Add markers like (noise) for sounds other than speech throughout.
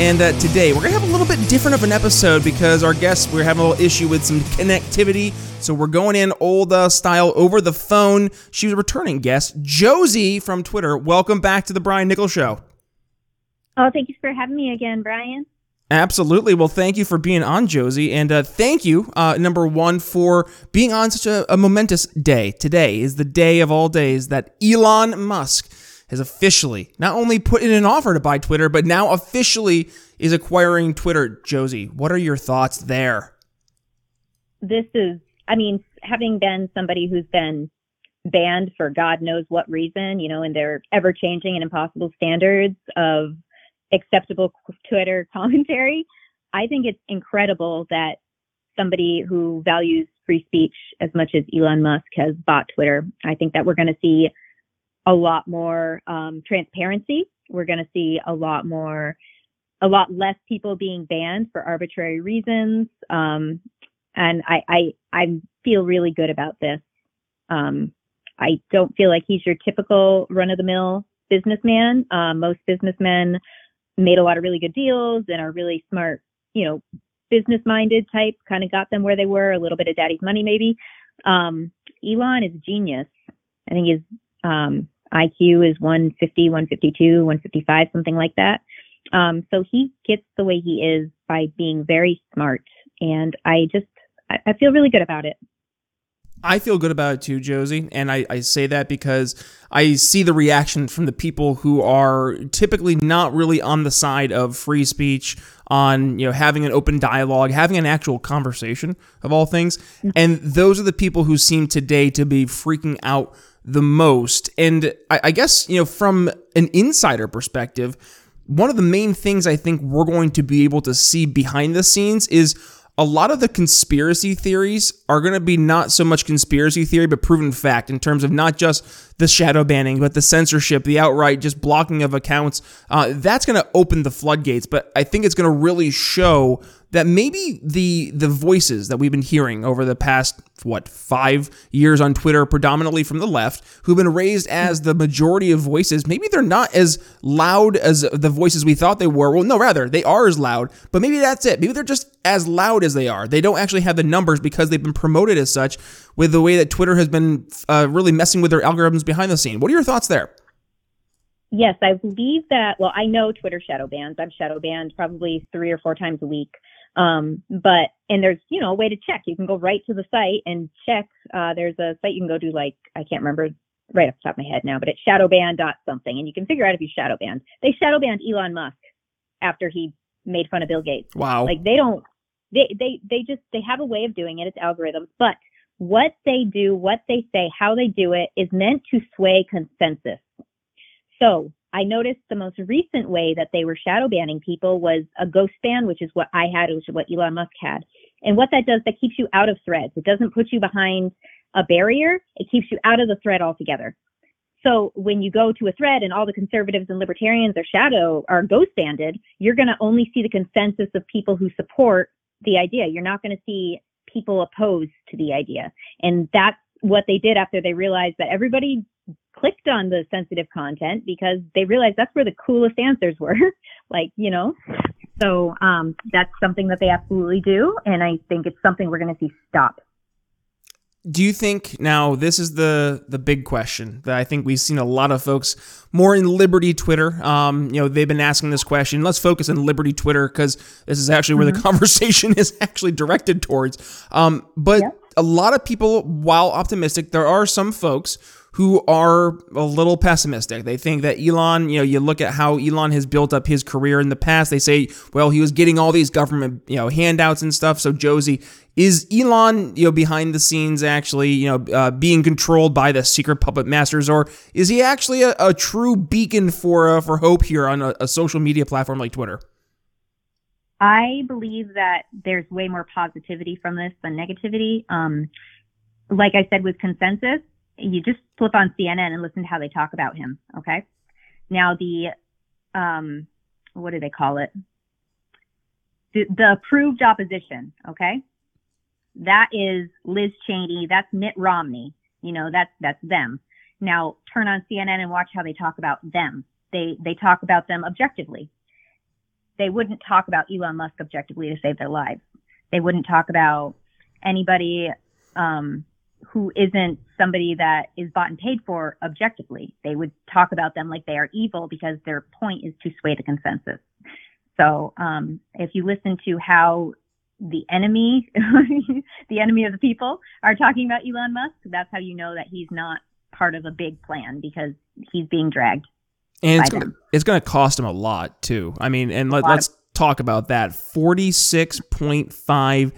And uh, today we're going to have a little bit different of an episode because our guests, we're having a little issue with some connectivity. So we're going in old uh, style over the phone. She was a returning guest, Josie from Twitter. Welcome back to the Brian Nichols Show. Oh, thank you for having me again, Brian. Absolutely. Well, thank you for being on, Josie. And uh, thank you, uh, number one, for being on such a, a momentous day. Today is the day of all days that Elon Musk has officially not only put in an offer to buy Twitter, but now officially is acquiring Twitter. Josie, what are your thoughts there? This is, I mean, having been somebody who's been banned for God knows what reason, you know, and their ever changing and impossible standards of acceptable Twitter (laughs) commentary, I think it's incredible that somebody who values free speech as much as Elon Musk has bought Twitter. I think that we're going to see a lot more um, transparency. We're going to see a lot more, a lot less people being banned for arbitrary reasons. Um, and I, I, I feel really good about this. Um, I don't feel like he's your typical run of the mill businessman. Uh, most businessmen made a lot of really good deals and are really smart, you know, business minded type, kind of got them where they were, a little bit of daddy's money maybe. Um, Elon is a genius. I think he's um, IQ is 150, 152, 155, something like that. Um, so he gets the way he is by being very smart. And I just, I, I feel really good about it. I feel good about it too, Josie. And I, I, say that because I see the reaction from the people who are typically not really on the side of free speech, on you know having an open dialogue, having an actual conversation of all things. Mm-hmm. And those are the people who seem today to be freaking out the most. And I, I guess, you know, from an insider perspective, one of the main things I think we're going to be able to see behind the scenes is a lot of the conspiracy theories are going to be not so much conspiracy theory, but proven fact in terms of not just the shadow banning, but the censorship, the outright just blocking of accounts. Uh, that's going to open the floodgates, but I think it's going to really show that maybe the the voices that we've been hearing over the past what five years on Twitter, predominantly from the left, who've been raised as the majority of voices, maybe they're not as loud as the voices we thought they were. Well, no, rather they are as loud, but maybe that's it. Maybe they're just as loud as they are. They don't actually have the numbers because they've been promoted as such with the way that Twitter has been uh, really messing with their algorithms behind the scene. What are your thoughts there? Yes, I believe that. Well, I know Twitter shadow bans. I'm shadow banned probably three or four times a week. Um, but and there's you know a way to check. You can go right to the site and check. Uh, there's a site you can go to like I can't remember right off the top of my head now, but it's shadowban dot something, and you can figure out if you shadow banned. They shadow banned Elon Musk after he made fun of Bill Gates. Wow. Like they don't. They they they just they have a way of doing it. It's algorithms, but what they do, what they say, how they do it is meant to sway consensus. So I noticed the most recent way that they were shadow banning people was a ghost ban, which is what I had, which is what Elon Musk had. And what that does, that keeps you out of threads. It doesn't put you behind a barrier. It keeps you out of the thread altogether. So when you go to a thread and all the conservatives and libertarians are shadow are ghost banded, you're going to only see the consensus of people who support the idea. You're not going to see people opposed to the idea. And that's what they did after they realized that everybody clicked on the sensitive content because they realized that's where the coolest answers were. (laughs) like, you know, so um, that's something that they absolutely do. And I think it's something we're going to see stop. Do you think now this is the the big question that I think we've seen a lot of folks more in Liberty Twitter. Um, you know, they've been asking this question. Let's focus on Liberty Twitter because this is actually where mm-hmm. the conversation (laughs) is actually directed towards. Um, but yep. a lot of people, while optimistic, there are some folks who are a little pessimistic. They think that Elon, you know, you look at how Elon has built up his career in the past. They say, well, he was getting all these government, you know, handouts and stuff. So Josie, is Elon, you know, behind the scenes actually, you know, uh, being controlled by the secret puppet masters, or is he actually a, a true beacon for uh, for hope here on a, a social media platform like Twitter? I believe that there's way more positivity from this than negativity. Um, like I said with consensus, you just flip on CNN and listen to how they talk about him. Okay. Now the, um, what do they call it? The, the approved opposition. Okay. That is Liz Cheney. That's Mitt Romney. You know, that's, that's them. Now turn on CNN and watch how they talk about them. They, they talk about them objectively. They wouldn't talk about Elon Musk objectively to save their lives. They wouldn't talk about anybody, um, who isn't somebody that is bought and paid for objectively. They would talk about them like they are evil because their point is to sway the consensus. So um, if you listen to how the enemy, (laughs) the enemy of the people, are talking about Elon Musk, that's how you know that he's not part of a big plan because he's being dragged. And it's gonna, it's going to cost him a lot too. I mean, and let, us talk about that. Forty-six point five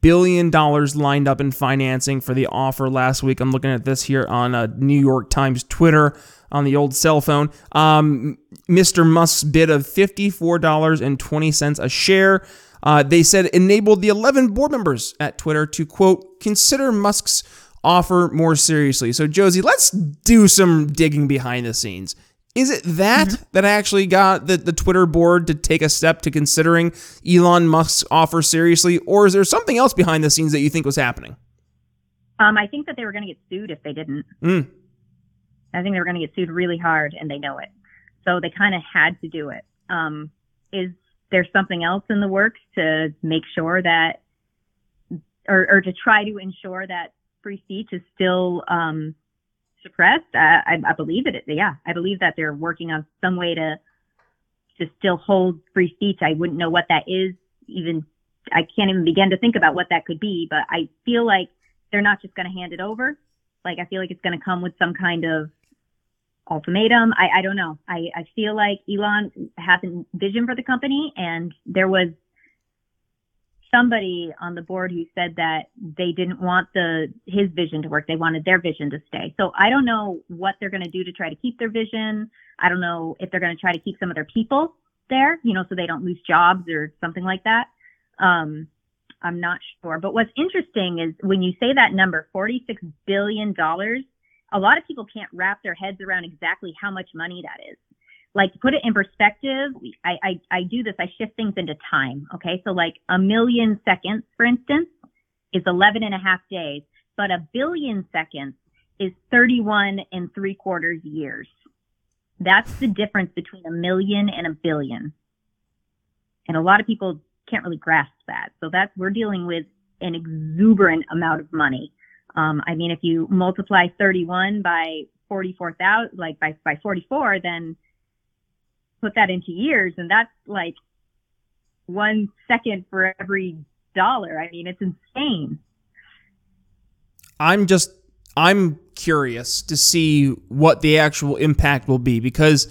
billion dollars lined up in financing for the offer last week. I'm looking at this here on uh, New York Times Twitter on the old cell phone. Um, Mr. Musk's bid of $54.20 a share. Uh, they said enabled the 11 board members at Twitter to quote consider Musk's offer more seriously. So Josie, let's do some digging behind the scenes. Is it that mm-hmm. that actually got the, the Twitter board to take a step to considering Elon Musk's offer seriously, or is there something else behind the scenes that you think was happening? Um, I think that they were going to get sued if they didn't. Mm. I think they were going to get sued really hard, and they know it. So they kind of had to do it. Um, is there something else in the works to make sure that, or, or to try to ensure that free speech is still um, suppressed. I, I, I believe it. Yeah, I believe that they're working on some way to to still hold free speech. I wouldn't know what that is. Even I can't even begin to think about what that could be. But I feel like they're not just going to hand it over. Like I feel like it's going to come with some kind of ultimatum. I, I don't know. I, I feel like Elon has a vision for the company, and there was somebody on the board who said that they didn't want the his vision to work. They wanted their vision to stay. So I don't know what they're going to do to try to keep their vision. I don't know if they're going to try to keep some of their people there, you know, so they don't lose jobs or something like that. Um, I'm not sure. But what's interesting is when you say that number, $46 billion, a lot of people can't wrap their heads around exactly how much money that is like put it in perspective, I, I, I do this, I shift things into time. Okay. So like a million seconds, for instance, is 11 and a half days, but a billion seconds is 31 and three quarters years. That's the difference between a million and a billion. And a lot of people can't really grasp that. So that's, we're dealing with an exuberant amount of money. Um, I mean, if you multiply 31 by 44,000, like by, by 44, then put that into years, and that's like one second for every dollar. I mean, it's insane. I'm just I'm curious to see what the actual impact will be because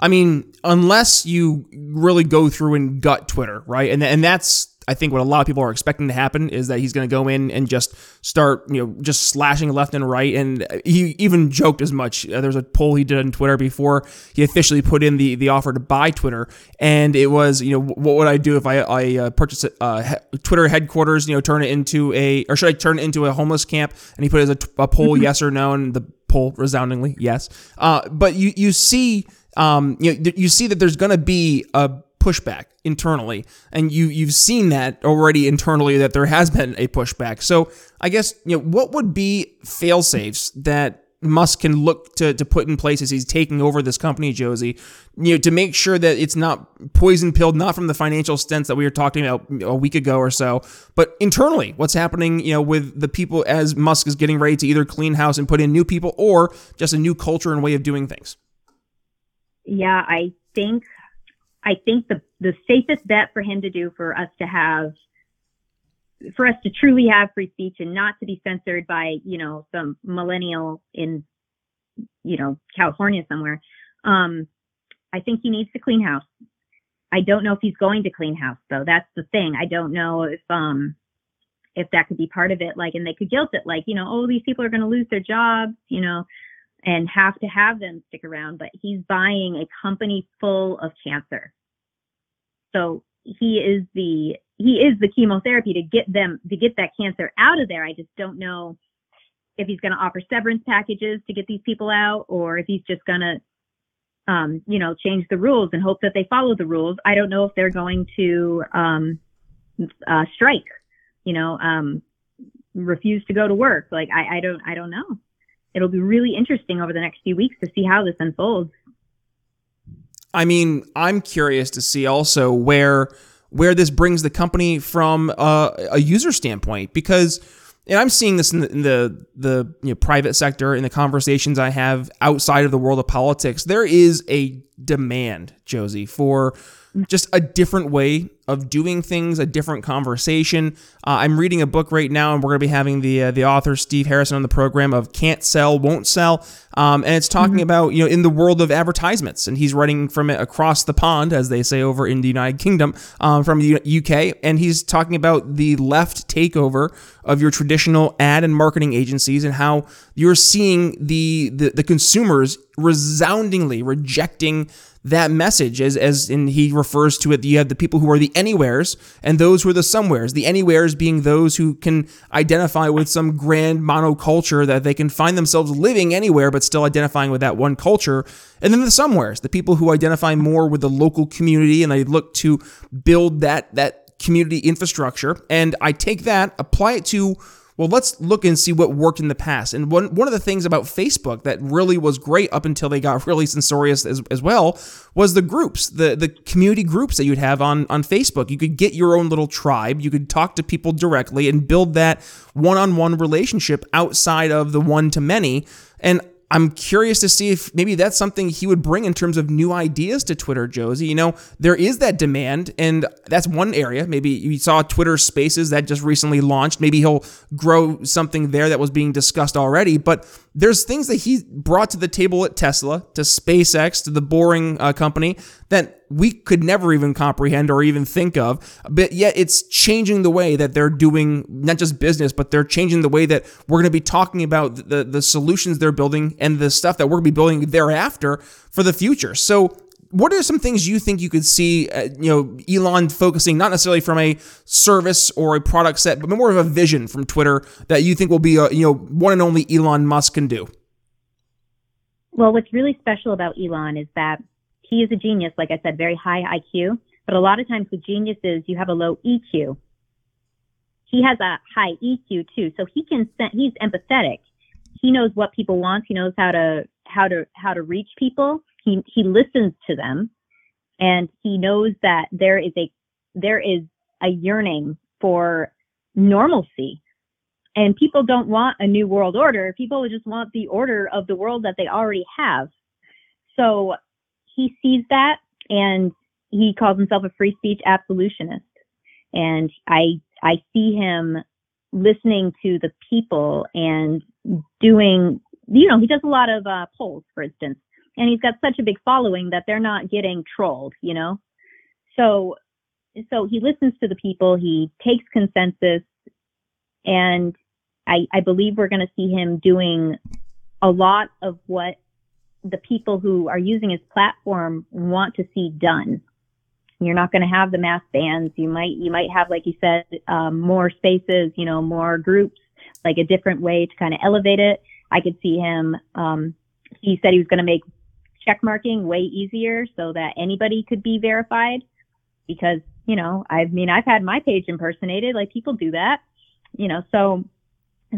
I mean, unless you really go through and gut Twitter, right? And and that's I think what a lot of people are expecting to happen is that he's going to go in and just start, you know, just slashing left and right. And he even joked as much. Uh, there was a poll he did on Twitter before he officially put in the, the offer to buy Twitter, and it was, you know, what would I do if I I uh, purchase uh, Twitter headquarters, you know, turn it into a, or should I turn it into a homeless camp? And he put it as a, a poll, mm-hmm. yes or no, and the poll resoundingly yes. Uh, but you you see. Um, you know, you see that there's going to be a pushback internally and you you've seen that already internally that there has been a pushback so i guess you know what would be fail safes that Musk can look to, to put in place as he's taking over this company, Josie, you know, to make sure that it's not poison pilled, not from the financial stents that we were talking about a week ago or so, but internally, what's happening, you know, with the people as Musk is getting ready to either clean house and put in new people or just a new culture and way of doing things. Yeah, I think I think the the safest bet for him to do for us to have for us to truly have free speech and not to be censored by you know some millennial in you know California somewhere. Um, I think he needs to clean house. I don't know if he's going to clean house though. That's the thing. I don't know if um if that could be part of it. Like, and they could guilt it, like you know, oh these people are going to lose their jobs, you know, and have to have them stick around. But he's buying a company full of cancer. So he is the he is the chemotherapy to get them to get that cancer out of there. I just don't know if he's going to offer severance packages to get these people out, or if he's just going to, um, you know, change the rules and hope that they follow the rules. I don't know if they're going to um, uh, strike, you know, um, refuse to go to work. Like I, I don't, I don't know. It'll be really interesting over the next few weeks to see how this unfolds. I mean, I'm curious to see also where where this brings the company from a, a user standpoint because and I'm seeing this in the, in the, the you know, private sector in the conversations I have outside of the world of politics. There is a demand, Josie, for just a different way of doing things, a different conversation. Uh, I'm reading a book right now, and we're going to be having the uh, the author Steve Harrison on the program of "Can't Sell, Won't Sell," um, and it's talking mm-hmm. about you know in the world of advertisements, and he's writing from it across the pond, as they say over in the United Kingdom, um, from the UK, and he's talking about the left takeover of your traditional ad and marketing agencies and how you're seeing the, the, the consumers resoundingly rejecting that message as as in he refers to it you have the people who are the anywheres and those who are the somewheres. The anywheres being those who can identify with some grand monoculture that they can find themselves living anywhere but still identifying with that one culture. And then the somewheres the people who identify more with the local community and they look to build that that community infrastructure. And I take that apply it to well, let's look and see what worked in the past. And one, one of the things about Facebook that really was great up until they got (laughs) really censorious as, as well was the groups, the, the community groups that you'd have on, on Facebook. You could get your own little tribe, you could talk to people directly and build that one on one relationship outside of the one to many. And I'm curious to see if maybe that's something he would bring in terms of new ideas to Twitter, Josie. You know, there is that demand, and that's one area. Maybe you saw Twitter Spaces that just recently launched. Maybe he'll grow something there that was being discussed already. But there's things that he brought to the table at Tesla, to SpaceX, to the Boring uh, company that we could never even comprehend or even think of. But yet it's changing the way that they're doing not just business, but they're changing the way that we're going to be talking about the, the solutions they're building and the stuff that we're going to be building thereafter for the future. So what are some things you think you could see, uh, you know, Elon focusing not necessarily from a service or a product set, but more of a vision from Twitter that you think will be, a, you know, one and only Elon Musk can do? Well, what's really special about Elon is that he is a genius, like I said, very high IQ. But a lot of times with geniuses, you have a low EQ. He has a high EQ too, so he can. send. He's empathetic. He knows what people want. He knows how to how to how to reach people. He he listens to them, and he knows that there is a there is a yearning for normalcy. And people don't want a new world order. People just want the order of the world that they already have. So he sees that and he calls himself a free speech absolutionist. And I I see him listening to the people and doing you know he does a lot of uh, polls for instance and he's got such a big following that they're not getting trolled you know so so he listens to the people he takes consensus and i i believe we're going to see him doing a lot of what the people who are using his platform want to see done. You're not going to have the mass bans. You might you might have, like you said, um, more spaces. You know, more groups, like a different way to kind of elevate it. I could see him. Um, he said he was going to make check marking way easier so that anybody could be verified. Because you know, I mean, I've had my page impersonated. Like people do that. You know, so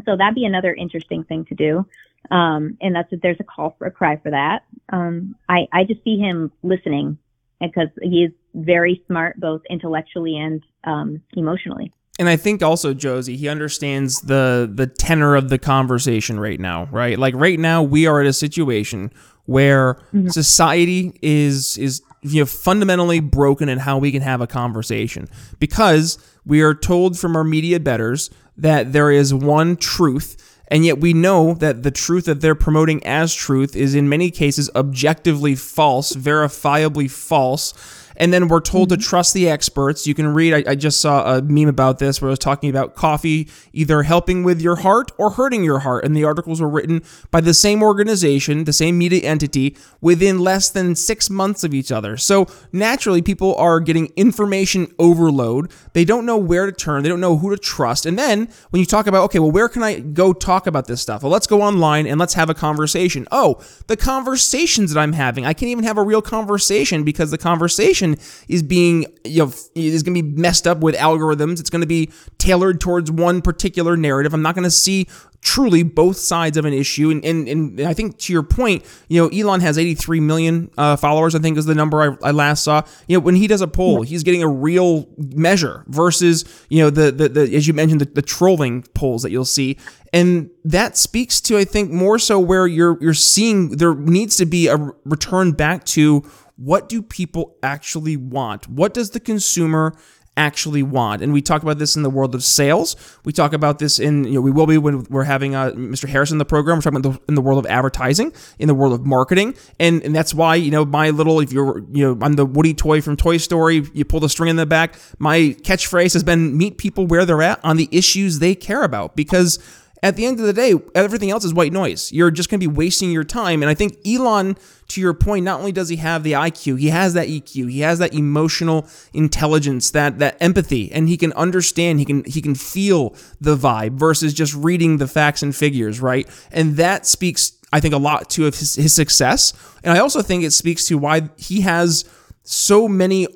so that'd be another interesting thing to do. Um, and that's there's a call for a cry for that. Um, I, I just see him listening because he is very smart, both intellectually and um, emotionally. And I think also Josie, he understands the the tenor of the conversation right now, right? Like right now, we are at a situation where mm-hmm. society is is you know fundamentally broken in how we can have a conversation because we are told from our media betters that there is one truth and yet we know that the truth that they're promoting as truth is in many cases objectively false, verifiably false. And then we're told mm-hmm. to trust the experts. You can read, I, I, just saw a meme about this where I was talking about coffee either helping with your heart or hurting your heart. And the articles were written by the same organization, the same media entity, within less than six months of each other. So naturally, people are getting information overload. They don't know where to turn, they don't know who to trust. And then when you talk about, okay, well, where can I go talk about this stuff? Well, let's go online and let's have a conversation. Oh, the conversations that I'm having, I can't even have a real conversation because the conversation is being, you know, is going to be messed up with algorithms. It's going to be tailored towards one particular narrative. I'm not going to see truly both sides of an issue. And, and, and I think to your point, you know, Elon has 83 million uh, followers, I think is the number I, I, last saw. You know, when he does a poll, he's getting a real measure versus, you know, the, the, the as you mentioned, the, the trolling polls that you'll see. And that speaks to, I think, more so where you're, you're seeing there needs to be a return back to what do people actually want? What does the consumer actually want. And we talk about this in the world of sales. We talk about this in, you know, we will be when we're having uh, Mr. Harrison in the program. We're talking about the, in the world of advertising, in the world of marketing. And, and that's why, you know, my little, if you're, you know, I'm the Woody toy from Toy Story, you pull the string in the back. My catchphrase has been meet people where they're at on the issues they care about because at the end of the day, everything else is white noise. You're just going to be wasting your time. And I think Elon, to your point, not only does he have the IQ, he has that EQ, he has that emotional intelligence, that that empathy, and he can understand, he can he can feel the vibe versus just reading the facts and figures, right? And that speaks, I think, a lot to his, his success. And I also think it speaks to why he has so many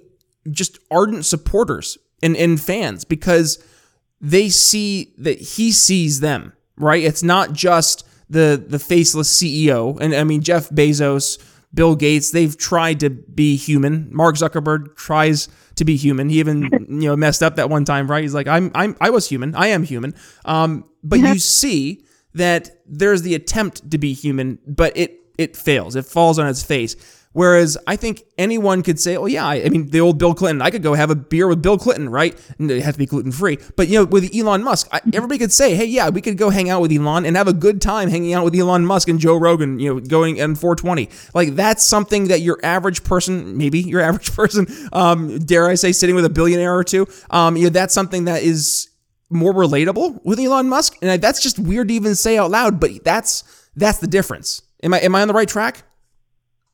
just ardent supporters and, and fans because they see that he sees them, right? It's not just the the faceless CEO. And I mean Jeff Bezos, Bill Gates, they've tried to be human. Mark Zuckerberg tries to be human. He even, (laughs) you know, messed up that one time, right? He's like, I'm I'm I was human. I am human. Um, but you see that there's the attempt to be human, but it it fails. It falls on its face. Whereas I think anyone could say, "Oh yeah, I, I mean the old Bill Clinton. I could go have a beer with Bill Clinton, right? And it has to be gluten free. But you know, with Elon Musk, I, everybody could say, "Hey, yeah, we could go hang out with Elon and have a good time hanging out with Elon Musk and Joe Rogan. You know, going in 420. Like that's something that your average person, maybe your (laughs) average person, um, dare I say, sitting with a billionaire or two, um, you know, that's something that is more relatable with Elon Musk. And that's just weird to even say out loud, but that's that's the difference. Am I am I on the right track?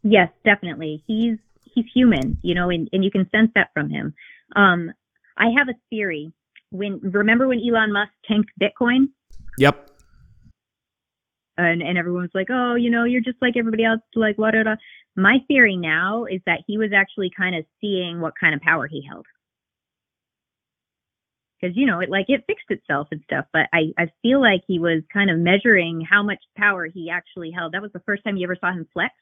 Yes, definitely. He's he's human, you know, and, and you can sense that from him. Um, I have a theory. When remember when Elon Musk tanked Bitcoin? Yep. And and everyone's like, oh, you know, you're just like everybody else. Like what? My theory now is that he was actually kind of seeing what kind of power he held. Because you know, it like it fixed itself and stuff, but I I feel like he was kind of measuring how much power he actually held. That was the first time you ever saw him flex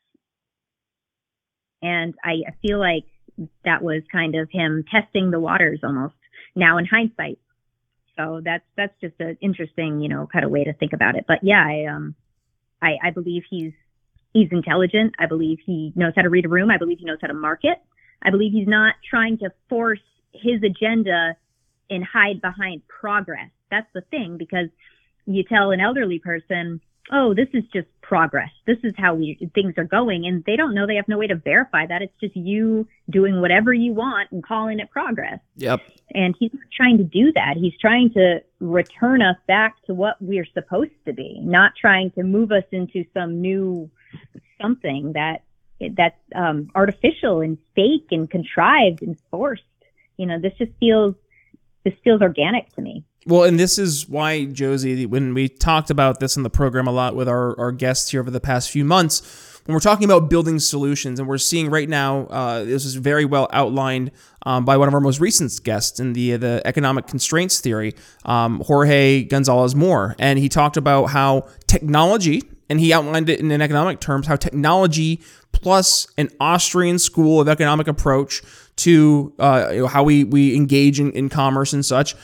and I feel like that was kind of him testing the waters almost now in hindsight. So that's that's just an interesting, you know, kind of way to think about it. But yeah, I um I, I believe he's he's intelligent. I believe he knows how to read a room. I believe he knows how to market. I believe he's not trying to force his agenda and hide behind progress. That's the thing because you tell an elderly person, oh, this is just progress. This is how we things are going, and they don't know. They have no way to verify that. It's just you doing whatever you want and calling it progress. Yep. And he's not trying to do that. He's trying to return us back to what we're supposed to be, not trying to move us into some new something that that's um, artificial and fake and contrived and forced. You know, this just feels this feels organic to me. Well, and this is why, Josie, when we talked about this in the program a lot with our, our guests here over the past few months, when we're talking about building solutions, and we're seeing right now, uh, this is very well outlined um, by one of our most recent guests in the the economic constraints theory, um, Jorge Gonzalez Moore, and he talked about how technology, and he outlined it in an economic terms, how technology plus an Austrian school of economic approach to uh, how we, we engage in, in commerce and such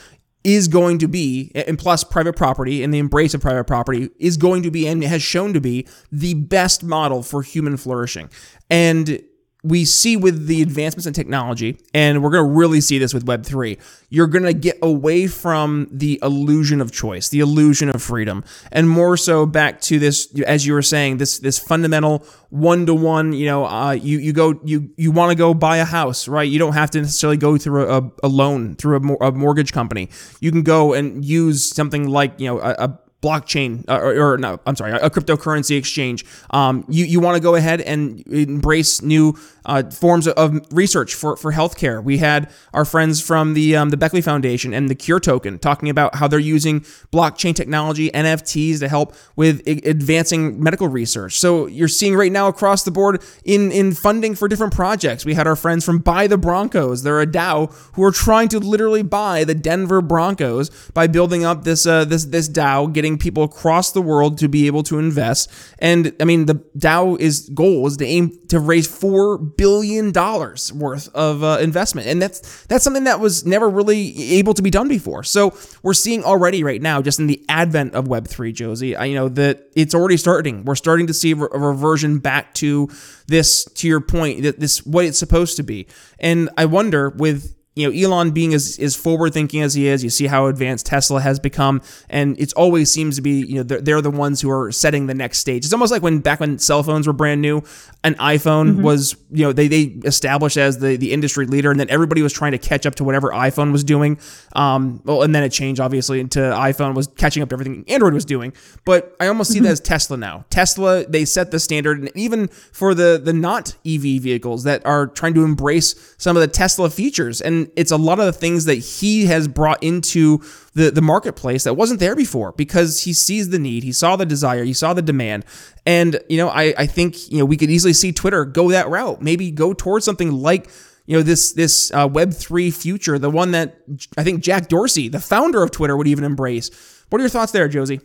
is going to be, and plus private property and the embrace of private property is going to be and has shown to be the best model for human flourishing. And we see with the advancements in technology, and we're going to really see this with Web3, you're going to get away from the illusion of choice, the illusion of freedom, and more so back to this, as you were saying, this this fundamental one to one. You know, uh, you you go you you want to go buy a house, right? You don't have to necessarily go through a, a loan through a, a, mortgage company. You can go and use something like you know a, a blockchain uh, or, or, no, I'm sorry, a cryptocurrency exchange. Um, you you want to go ahead and embrace new uh, forms of research for, for healthcare. We had our friends from the um, the Beckley Foundation and the Cure Token talking about how they're using blockchain technology, NFTs, to help with I- advancing medical research. So you're seeing right now across the board in in funding for different projects. We had our friends from Buy the Broncos. They're a DAO who are trying to literally buy the Denver Broncos by building up this uh, this this DAO, getting people across the world to be able to invest. And I mean, the DAO is goal is to aim to raise four billion dollars worth of uh, investment, and that's that's something that was never really able to be done before. So we're seeing already right now, just in the advent of Web three, Josie, I, you know that it's already starting. We're starting to see a reversion back to this, to your point, that this what it's supposed to be. And I wonder with you know, Elon being as, as forward thinking as he is, you see how advanced Tesla has become, and it always seems to be, you know, they're, they're, the ones who are setting the next stage. It's almost like when back when cell phones were brand new, an iPhone mm-hmm. was, you know, they, they established as the, the industry leader, and then everybody was trying to catch up to whatever iPhone was doing. Um, well, and then it changed obviously into iPhone was catching up to everything Android was doing. But I almost see mm-hmm. that as Tesla now. Tesla, they set the standard, and even for the the not EV vehicles that are trying to embrace some of the Tesla features and it's a lot of the things that he has brought into the, the marketplace that wasn't there before because he sees the need, he saw the desire, he saw the demand. And, you know, I, I think, you know, we could easily see Twitter go that route, maybe go towards something like, you know, this, this uh, Web3 future, the one that I think Jack Dorsey, the founder of Twitter, would even embrace. What are your thoughts there, Josie?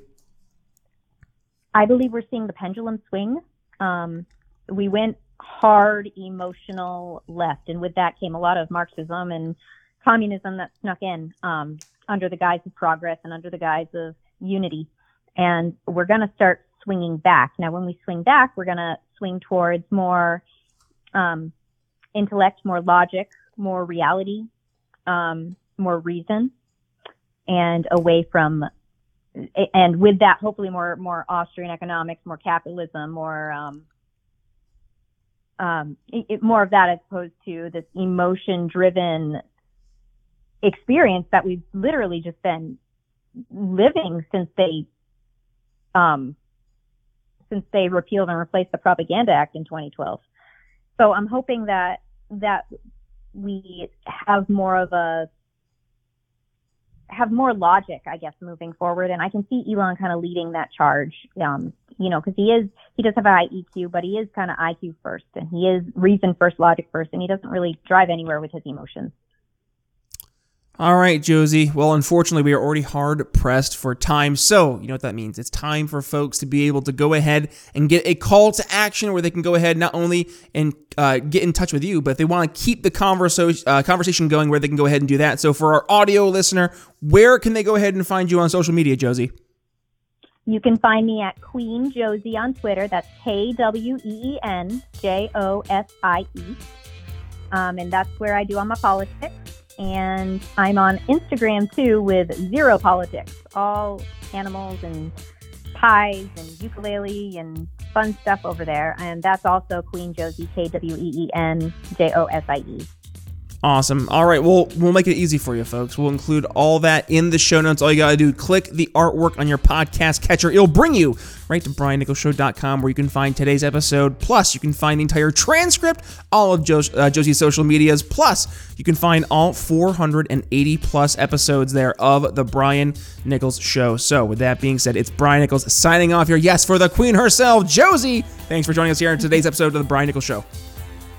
I believe we're seeing the pendulum swing. Um, we went hard emotional left. And with that came a lot of Marxism and communism that snuck in um, under the guise of progress and under the guise of unity. And we're going to start swinging back. Now, when we swing back, we're going to swing towards more um, intellect, more logic, more reality, um, more reason, and away from and with that, hopefully more more Austrian economics, more capitalism, more um, um, it, more of that as opposed to this emotion driven experience that we've literally just been living since they um, since they repealed and replaced the Propaganda Act in 2012. So I'm hoping that that we have more of a have more logic, I guess, moving forward. And I can see Elon kind of leading that charge. Um, you know, because he is he does have a high EQ, but he is kind of IQ first, and he is reason first, logic first, and he doesn't really drive anywhere with his emotions. All right, Josie. Well, unfortunately, we are already hard pressed for time. So, you know what that means? It's time for folks to be able to go ahead and get a call to action where they can go ahead not only and uh, get in touch with you, but if they want to keep the converso- uh, conversation going, where they can go ahead and do that. So, for our audio listener, where can they go ahead and find you on social media, Josie? You can find me at Queen Josie on Twitter. That's K W E E N J O S I E. Um, and that's where I do all my politics. And I'm on Instagram too with Zero Politics, all animals and pies and ukulele and fun stuff over there. And that's also Queen Josie, K W E E N J O S I E. Awesome. All right. Well, we'll make it easy for you, folks. We'll include all that in the show notes. All you got to do, click the artwork on your podcast catcher. It'll bring you right to briannicholsshow.com where you can find today's episode. Plus, you can find the entire transcript, all of uh, Josie's social medias. Plus, you can find all 480 plus episodes there of The Brian Nichols Show. So, with that being said, it's Brian Nichols signing off here. Yes, for the queen herself, Josie. Thanks for joining us here in today's episode of The Brian Nichols Show.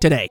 today.